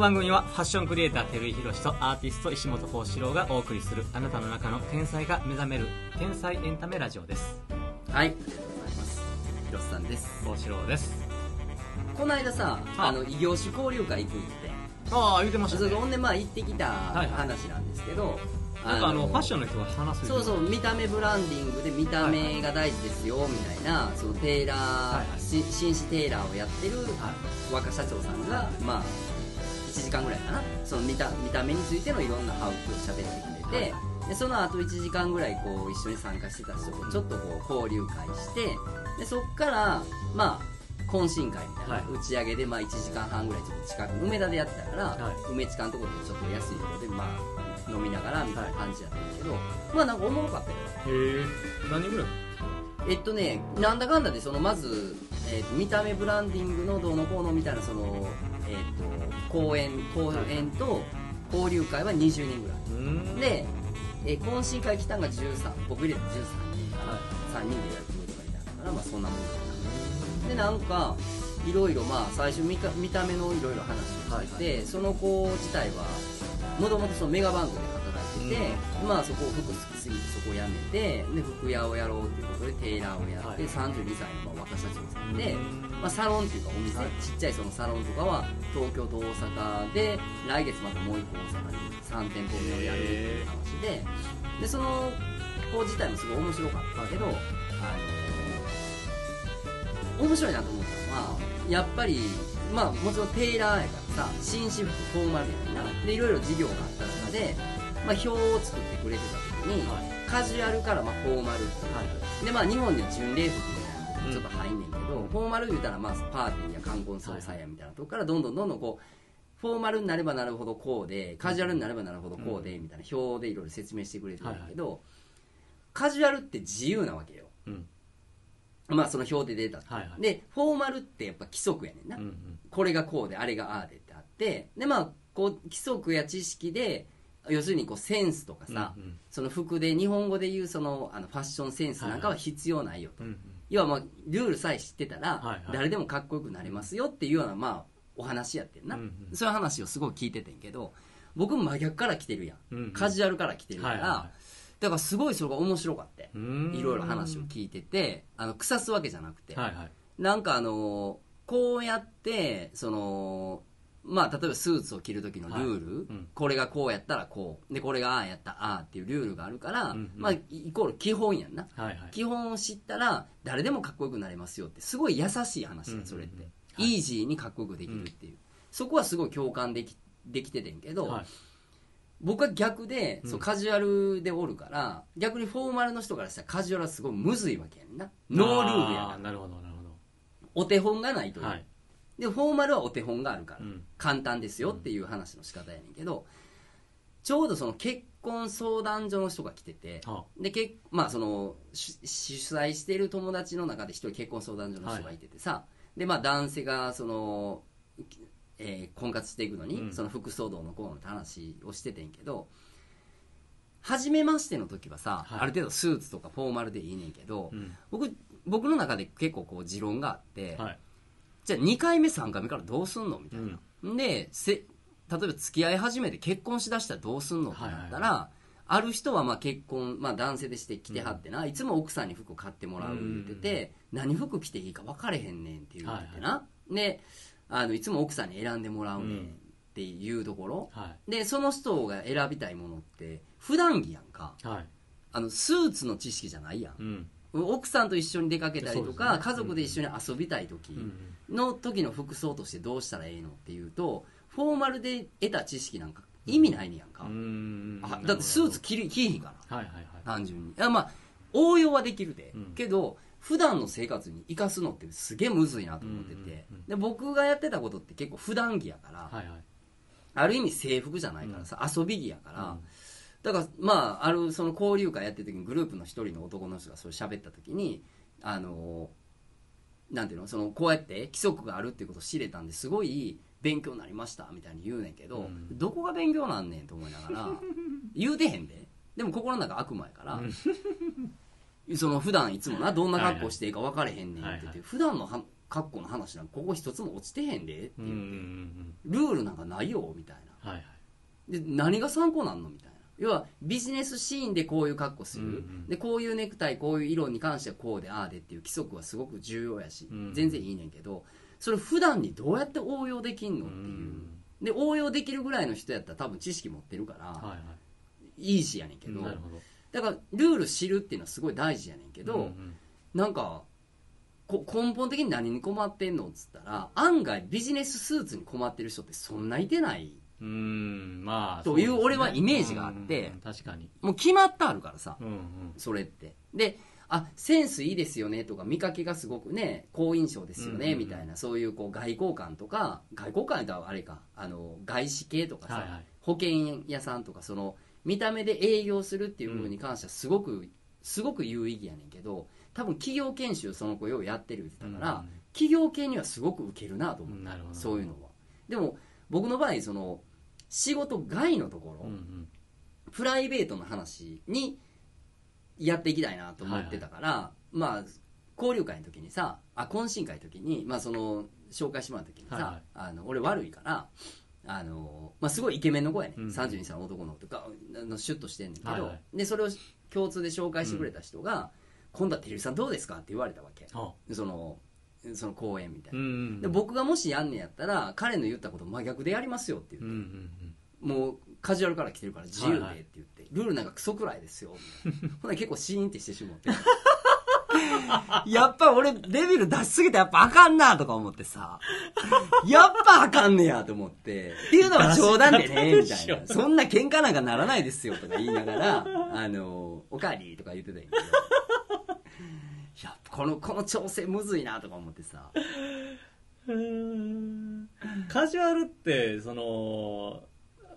番組はファッションクリエイター照井宏とアーティスト石本幸四郎がお送りするあなたの中の天才が目覚める天才エンタメラジオです。はい。ありがとうございます。広瀬さんです幸四郎です。この間さああの異業種交流会行くって。ああ言ってまそれでほんでまあ行ってきたはい話なんですけど、なんかあのファッションの人が話すそうそう見た目ブランディングで見た目が大事ですよみたいなそのテーラー、はいはい。し紳士テーラーをやってる若社長さんがまあ1時間ぐらいかな。その見た見た目についてのいろんなハウツを喋ってくれて、でその後1時間ぐらいこう一緒に参加してた人とちょっとこう交流会してでそっからまあ懇親会みたいな、はい。打ち上げでまあ1時間半ぐらいちょっと近く梅田でやってたから、はい。梅地下のところでちょっと安いところでまあ飲みながらみたいな感じだったんだけど、まあなんかおもろかったよ。へえ。何人ぐらいえっとねなんだかんだでそのまず、えーと見た目ブランディングのどうのこうのみたいなその、えっと講演講演と交流会は20人ぐらい。うん。で、えー懇親会来たんが13僕入れて13人かな、3人でやるとかみたいなからまあそんなもんかな。でなんかいろいろまあ最初見か見た目のいろいろ話をしてて、その子自体はもともとそのメガバンクでてて、まあそこを服好きすぎてそこを辞めてで服屋をやろうっていうことでテーラーをやって、はい32歳のまあ若社長さんで、うん。まあ、サロンっていうかお店、はい。ちっちゃいそのサロンとかは東京と大阪で来月またもう一個大阪に3店舗目をやるっていう話ででその子自体もすごい面白かったけど、あの面白いなと思ったのはやっぱりまあもちろんテーラーやからさ紳士服フォーマルやな。でいろいろ事業があった中で、まあ、表を作ってくれてた時に、はい。カジュアルからまあフォーマルっていうはいでまあ日本には巡礼服みたいなちょっと入んねんけど、フォーマル言うたらまあパーティーや冠婚葬祭やみたいなとこからどんどんどんどんこうフォーマルになればなるほどこうでカジュアルになればなるほどこうでみたいな表でいろいろ説明してくれてるんだけど、カジュアルって自由なわけよ。うん。まあその表で出たはいはい。でフォーマルってやっぱ規則やねんな、うんうん。これがこうであれがああでってあって。でまあこう規則や知識で要するにこうセンスとかさ、うんうん。その服で日本語で言うそのあのファッションセンスなんかは必要ないよと、うんうん要はまあルールさえ知ってたら、はいはい。誰でもかっこよくなれますよっていうようなまあお話やってんな、うんうん。そういう話をすごい聞いててんけど僕真逆から来てるやん、うんうん。カジュアルから来てるから、はいはいはだからすごいそれが面白かったいろいろ話を聞いててあの腐すわけじゃなくて、はいはい。なんかあのこうやってそのまあ例えばスーツを着る時のルール、はいうん。これがこうやったらこう。でこれがああやったらああっていうルールがあるから、うんうん。まあイコール基本やんな。はいはい。基本を知ったら誰でもかっこよくなれますよって。すごい優しい話うんやそれって、はい。イージーにかっこよくできるっていう、そこはすごい共感できできててんけど、はい。僕は逆で、うん。そうカジュアルでおるから逆にフォーマルの人からしたらカジュアルはすごいむずいわけやんな。ノールールやからあーなるほどなるほお手本がないという、どはいでフォーマルはお手本があるから、うん。簡単ですよっていう話の仕方やねんけどちょうどその結婚相談所の人が来ててはでけまあその主主催している友達の中で一人結婚相談所の人がいててさ、でまあ男性がその、えー婚活していくのに、うん。その服装道のこうのって話をしててんけど初めましての時はさ、はい。ある程度スーツとかフォーマルでいいねんけど、うん。僕僕の中で結構こう持論があって、はいじゃあ2回目3回目からどうすんの？みたいな、でせ例えば付き合い始めて結婚しだしたらどうすんの？ってなったら、ある人はまあ結婚、まあ、男性でして着てはってな、いつも奥さんに服買ってもらう言ってて、何服着ていいか分かれへんねんって言っててな、であのいつも奥さんに選んでもらうねんっていうところ、はい。でその人が選びたいものって普段着やんか。はい。あのスーツの知識じゃないやん。うん奥さんと一緒に出かけたりとか、ね。家族で一緒に遊びたい時、うん。の時の服装としてどうしたらええのっていうとフォーマルで得た知識なんか意味ないねやんか、うん。あだってスーツ着り着いひんから。はいはいはい。単純に。いやまあ応用はできるで、うん。けど普段の生活に生かすのってすげえむずいなと思ってて、うんうんうん。で僕がやってたことって結構普段着やから、はいはい。ある意味制服じゃないからさ、遊び着やから、うんだからまああるその交流会やってる時にグループの一人の男の人がそれ喋った時にあのなんていうのそのこうやって規則があるっていうことを知れたんですごい勉強になりましたみたいに言うねんけど、うん。どこが勉強なんねんと思いながら 言うてへんで。でも心の中悪魔やから、その普段いつもなどんな格好していいか分かれへんねんって言って、はいはい普段のは格好の話なんかここ一つも落ちてへんでってうんうんう言って、ん。ルールなんかないよみたいな。はいはい。で何が参考なんのみたいな要はビジネスシーンでこういう格好する、うんうん。でこういうネクタイこういう色に関してはこうでああでっていう規則はすごく重要やし、うん。全然いいねんけどそれ普段にどうやって応用できんのうっていう、ん。で応用できるぐらいの人やったら多分知識持ってるから、はいはい。イージーやねんけど、なるほど。だからルール知るっていうのはすごい大事やねんけど、うんうん。なんかこ根本的に何に困ってんのっつったら案外ビジネススーツに困ってる人ってそんないてない。うーんまあという俺はイメージがあってうん確かに。もう決まってあるからさ。それって。であセンスいいですよねとか見かけがすごくね好印象ですよね、みたいなそういうこう外交官とか外交官とはあれかあの外資系とかさ、保険屋さんとかその見た目で営業するっていう部分に関してはすごく、すごく有意義やねんけど多分企業研修その子ようやってる言ってたから、企業系にはすごくウケるなと思う、うんなるほど。そういうのは。でも僕の場合その仕事外のところ、うんうん。プライベートの話にやっていきたいなと思ってたから、まあ交流会の時にさあ懇親会の時に、まあ、その紹介してもらった時にさ、はいはい。あの俺悪いからあの、まあ、すごいイケメンの子やね、うん32歳の男の子とかあのシュッとしてんねんけど、はいはい。でそれを共通で紹介してくれた人が「今度は照井さんどうですか?」って言われたわけ。あ。そのその講演みたいな、うんうんで僕がもしやんねやったら彼の言ったこと真逆でやりますよって言って。うんうんうん。もうカジュアルから来てるから自由ではいはいって。言って、ルールなんかクソくらいですよ。みたいなほな結構シーンってしてしまって。やっぱ俺デビル出しすぎてやっぱあかんなとか思ってさ。やっぱあかんねやと思って。っていうのは冗談でねみたいな。そんな喧嘩なんかならないですよとか言いながらあのおかわりとか言ってたんやけどこのこの調整むずいなとか思ってさ。カジュアルってその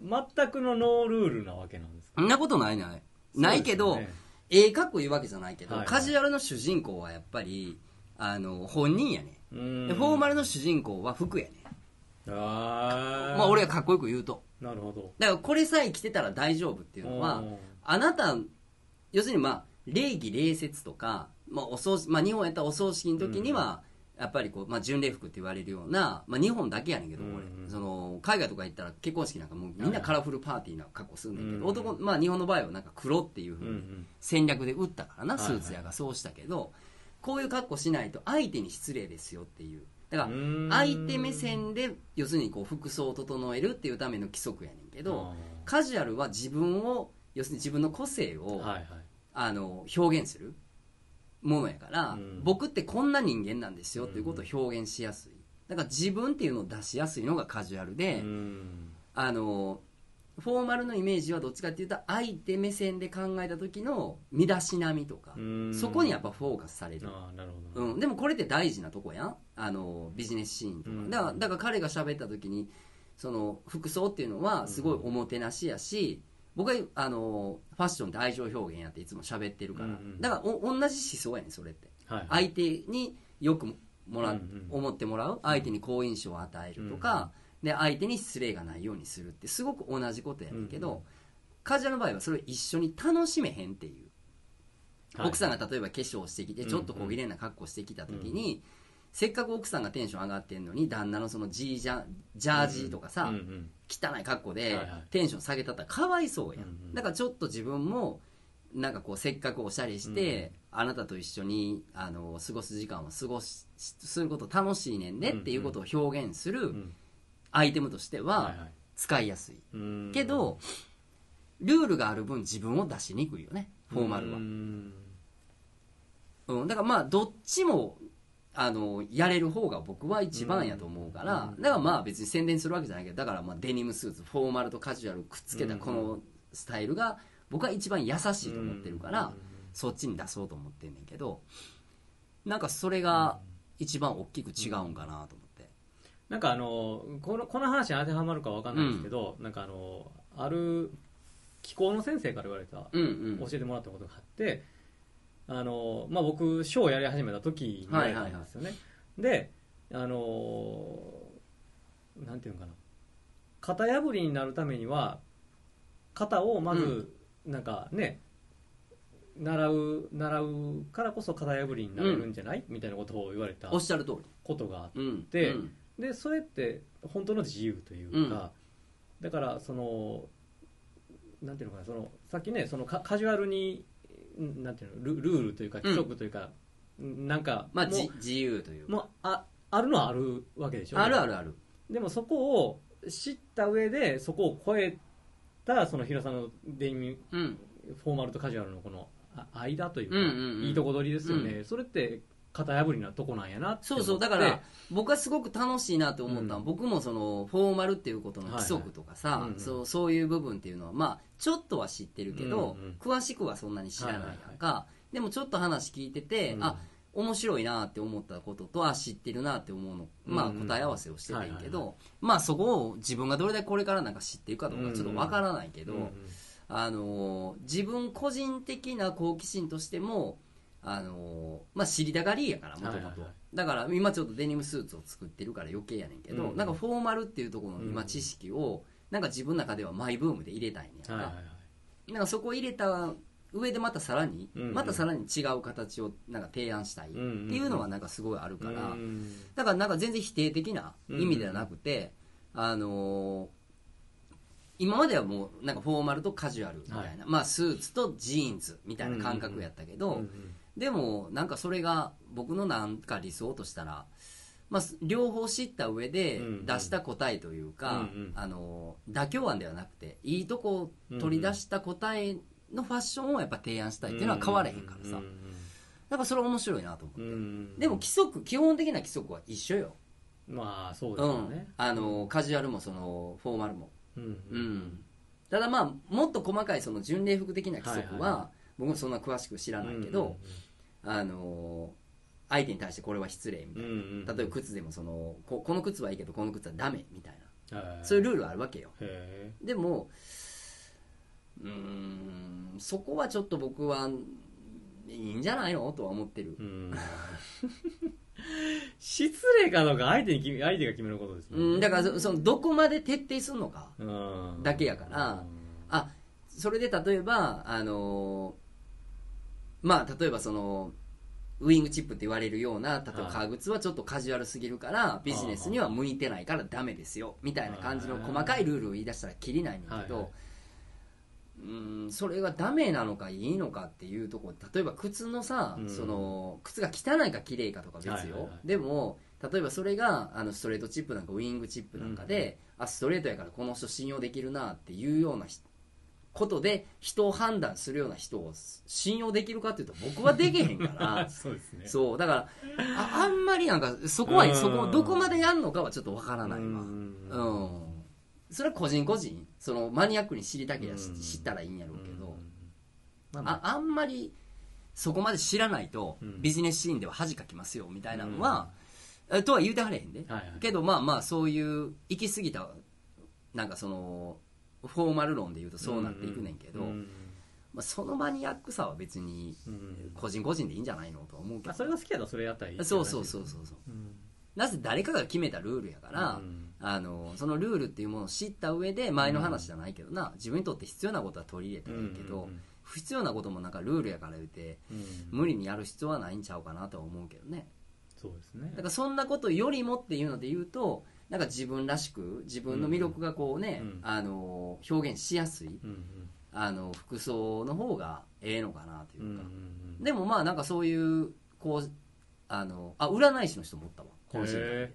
全くのノールールなわけなんですか？そんなことないないないけど、そうですよね。ええかっこいいわけじゃないけど、はいはい。カジュアルの主人公はやっぱりあの本人やね、うん。でフォーマルの主人公は服やね、あー。まあ俺がかっこよく言うと。なるほど。だからこれさえ着てたら大丈夫っていうのはうん。あなた要するにまあ礼儀礼節とか、まあお葬式まあ、日本やったらお葬式の時には、やっぱりこう、まあ、巡礼服って言われるような、まあ、日本だけやねんけど、これうん。うんその海外とか行ったら結婚式なんかもうみんなカラフルパーティーな格好するんだけど、うん。うん男まあ、日本の場合はなんか黒っていうふうにうんうん。戦略で打ったからな、はいスーツ屋がそうしたけど、こういう格好しないと相手に失礼ですよっていう。だから相手目線で要するにこう服装を整えるっていうための規則やねんけど、カジュアルは自分を要するに自分の個性を、はいはい。あの表現するものやから、うん。僕ってこんな人間なんですよっていうことを表現しやすい。だから自分っていうのを出しやすいのがカジュアルで、うん。あのフォーマルのイメージはどっちかっていうと相手目線で考えた時の身だしなみとか、うん。そこにやっぱフォーカスされる、ああなるほど。うん、でもこれって大事なとこやん。あのビジネスシーンとか、うん。だからだから彼が喋った時にその服装っていうのはすごいおもてなしやし、僕はあのファッションって愛情表現やっていつも喋ってるから、うんうんだからお同じ思想やねんそれって。はい相手によくもらう、うん。うん思ってもらう。相手に好印象を与えるとか、で相手に失礼がないようにするってすごく同じことやねんけど、うんうんカジュアルの場合はそれを一緒に楽しめへんっていう。はい。奥さんが例えば化粧してきてちょっと小綺麗な格好してきた時に、せっかく奥さんがテンション上がってんのに旦那のそのジージャジャージとかさ、うんうん汚い格好でテンション下げたったらかわいそうやん、うんうんだからちょっと自分もなんかこうせっかくおしゃれして、あなたと一緒にあの過ごす時間を過ごしすること楽しいねんねっていうことを表現するん。アイテムとしては使いやすい、うん。けどルールがある分自分を出しにくいよねフォーマルは。う、ん。うん、だからまあどっちもあのやれる方が僕は一番やと思うから、うん。だからまあ別に宣伝するわけじゃないけどだからまあデニムスーツフォーマルとカジュアルくっつけたこのスタイルが僕は一番優しいと思ってるから、うん。そっちに出そうと思ってんねんけどなんかそれが一番大きく違うんかなと思って、なんかあのこのこの話に当てはまるかわかんないですけど、なんかあのある気候の先生から言われた、うんうん。教えてもらったことがあってあの、まあ、僕ショーをやり始めた時に言われたんですよね、であのなんていうのかな。型破りになるためには型をまず、なんかね習う習うからこそ型破りになれるんじゃない、みたいなことを言われたおっしゃる通り。ことがあって、うん。でうん。でそれって本当の自由というか、だからそのなんていうのかなそのさっきねそのカカジュアルにんなんていうのルルールというか規則というか、なんかもうまあじ自由というか。もうああるのはあるわけでしょ？あるあるある。でもそこを知った上でそこを超えたその平さんのデニムうん。フォーマルとカジュアルのこのあ間というか、うんうんうん。いいとこ取りですよね、それって型破りなとこなんやなってそうそうだから僕はすごく楽しいなと思ったうん僕もそのフォーマルっていうことの規則とかさ、そうそういう部分っていうのはまあちょっとは知ってるけど、うんうん詳しくはそんなに知らないやんか、でもちょっと話聞いてて、うん。あ面白いなって思ったこととあ知ってるなって思うの。まあ答え合わせをしててんけはいはいどまあそこを自分がどれだけこれからなんか知ってるかどうかちょっとわからないけど、うんうん。あのー自分個人的な好奇心としても、あのーまあ、知りたがりやからもともとだから今ちょっとデニムスーツを作ってるから余計やねんけど、うん。なんかフォーマルっていうところの今知識を、なんか自分の中ではマイブームで入れたいねんか、はいはいはい。なんかそこを入れた上でまたさらに、うんうん。またさらに違う形をなんか提案したいっていうのはなんかすごいあるから、うんだからなんか全然否定的な意味ではなくて、あのー今まではもうなんかフォーマルとカジュアルみたいな、はい。まあスーツとジーンズみたいな感覚やったけど、うんうんでもなんかそれが僕のなんか理想としたら、まあ、両方知った上でうんうん。出した答えというか、うんうん。あの妥協案ではなくていいとこを取り出した答えのファッションをやっぱ提案したいっていうのは変われへんからさ、うんやっぱそれ面白いなと思って、うんうんでも規則基本的な規則は一緒よ。まあそううんですよね、あのカジュアルもそのフォーマルも、うんうんただまあもっと細かいその巡礼服的な規則は,、はいは僕もそんな詳しく知らないけど、あの相手に対してこれは失礼みたいな、例えば靴でもそのここの靴はいいけどこの靴はダメみたいな。はい。そういうルールあるわけよ。へでもうーんそこはちょっと僕はいいんじゃないのとは思ってる。えうん。失礼かどうか相手に決め相手が決めることですもんね。うんだからそそのどこまで徹底するのかうん。だけやから。あそれで例えばあのまあ例えばそのウイングチップって言われるような例えばはい。革靴はちょっとカジュアルすぎるからビジネスには向いてないからダメですよみたいな感じの細かいルールを言い出したらきりないんだけど、はい。はいうんそれがダメなのかいいのかっていうところ例えば靴のさ、うん。その靴が汚いか綺麗かとか別よ、はいはいはい。でも例えばそれがあのストレートチップなんかウイングチップなんかで、あストレートやからこの人信用できるなっていうような人ことで人を判断するような人を信用できるかっていうと僕はできへんから。そうですね。そう。だからああんまりなんかそこはうん。そこどこまでやるのかはちょっとわからないわ。ううん。んそれは個人個人。そのマニアックに知りたけりゃ知ったらいいんやろうけど。まあまあんまりそこまで知らないとうん。ビジネスシーンでは恥かきますよみたいなのはえとは言うてはれへんで。はいはい。けどまあまあそういう行き過ぎたなんかそのフォーマル論で言うとそうなっていくねんけど、うんまあ、そのマニアックさは別にうん個人個人でいいんじゃないのとは思うけど、まあそれが好きやったらそれやったらいいそうそうそうそうそう。うん。なぜ誰かが決めたルールやから、うんあのそのルールっていうものを知った上で前の話じゃないけどな、自分にとって必要なことは取り入れたらいいけど、不必要なこともなんかルールやから言うてうん。無理にやる必要はないんちゃうかなとは思うけどね。そうですね。だからそんなことよりもっていうので言うとなんか自分らしく自分の魅力がこうね、うんあの表現しやすいうんうん。あの服装の方がええのかなというか、うんうんうんでもまあなんかそういうこうあのあ占い師の人もおったわ懇親会でへ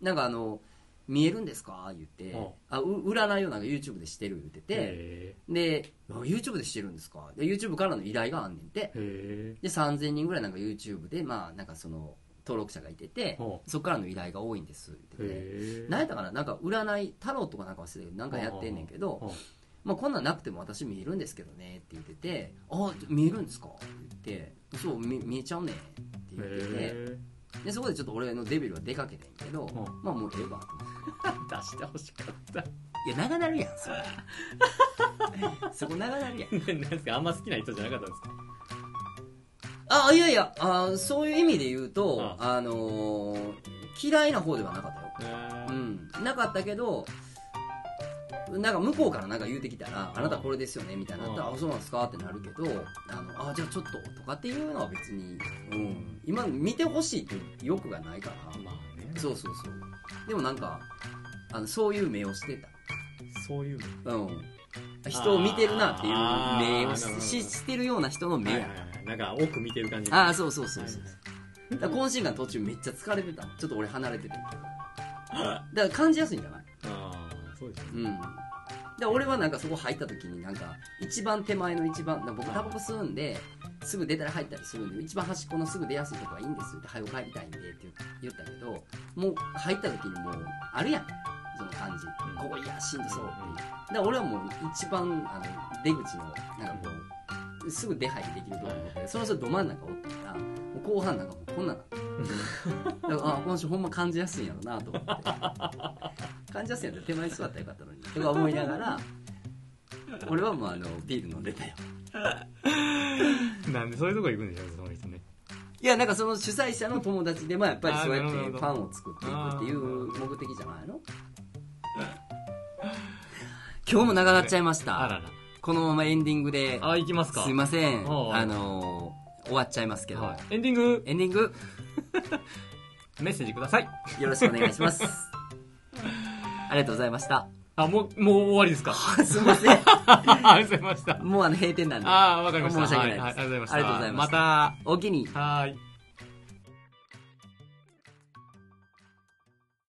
なんかあの見えるんですか？言って。あう占いをなんか YouTube でしてる言ってて。へであ YouTube でしてるんですか？で YouTube からの依頼があんねんて。え。へで3000人ぐらいなんか YouTube でまあなんかその登録者がいててほそこからの依頼が多いんですって言何やったかな？なんか占いタロットかなんか忘れてるなんかやってんねんけどまあ、こんなんなくても私見えるんですけどねって言ってて「あ見えるんですか?」って言って「そう見見えちゃうねん」って言ってて。へでそこでちょっと俺のデビルは出かけてんけどん。まあもうええわ 出してほしかった。いや長なるやんそれ。そこ長なるやん。何ですかあんま好きな人じゃなかったんですか？あいやいやあそういう意味で言うとああのー嫌いな方ではなかったよへうん。なかったけどうなんか向こうからなんか言うてきたら、あなたこれですよねみたいなったら、あ、そうなんですか？ってなるけど、あの、あ、じゃあちょっととかっていうのは別に、うん、今見てほしいっていう欲がないから、まあね。そうそうそう。でもなんか、あの、そういう目をしてそういうた。うん。人を見てるなっていう目をししてるような人の目やはいはいはいなんか奥見てる感じ。ああ、そうそうそうそう。だから懇親会途中めっちゃ疲れてた。ちょっと俺離れてて。だから感じやすいんじゃない？ああそうですね。うん。で俺はなんかそこ入った時になんか一番手前の一番僕タバコ吸うんですぐ出たり入ったりするんで一番端っこのすぐ出やすいとこがいいんですって早く帰りたいんでって言ったけどもう入った時にもうあるやん。その感じ。ここいやしんどそうって。だから俺はもう一番あの出口のなんかこうすぐ出入りできるところにってその人ど真ん中おったら後半なんかもうこんなん。なってだからあ今週ほんま感じやすいんやろなと思って。感じやすいんやったら手前に座ったらよかったのに。とか思いながら俺はもうあのビール飲んでたよ。なんでそういうとこ行くんでしょうその人ね。いやなんかその主催者の友達でまあやっぱりそうやってフあーなるほどァンを作っていくっていう目的じゃないの？今日も長なっちゃいました。あららこのままエンディングであ行きますか。すいません。はいあのー終わっちゃいますけど、はい。エンディング？エンディング？メッセージください。よろしくお願いします。ありがとうございました。あもうもう終わりですか？すいません。ありがとうございましたもうあの閉店なんで。ああわかりました。申し訳ないです。はありがとうございました。ありがとうございました。まおおきに。たはーい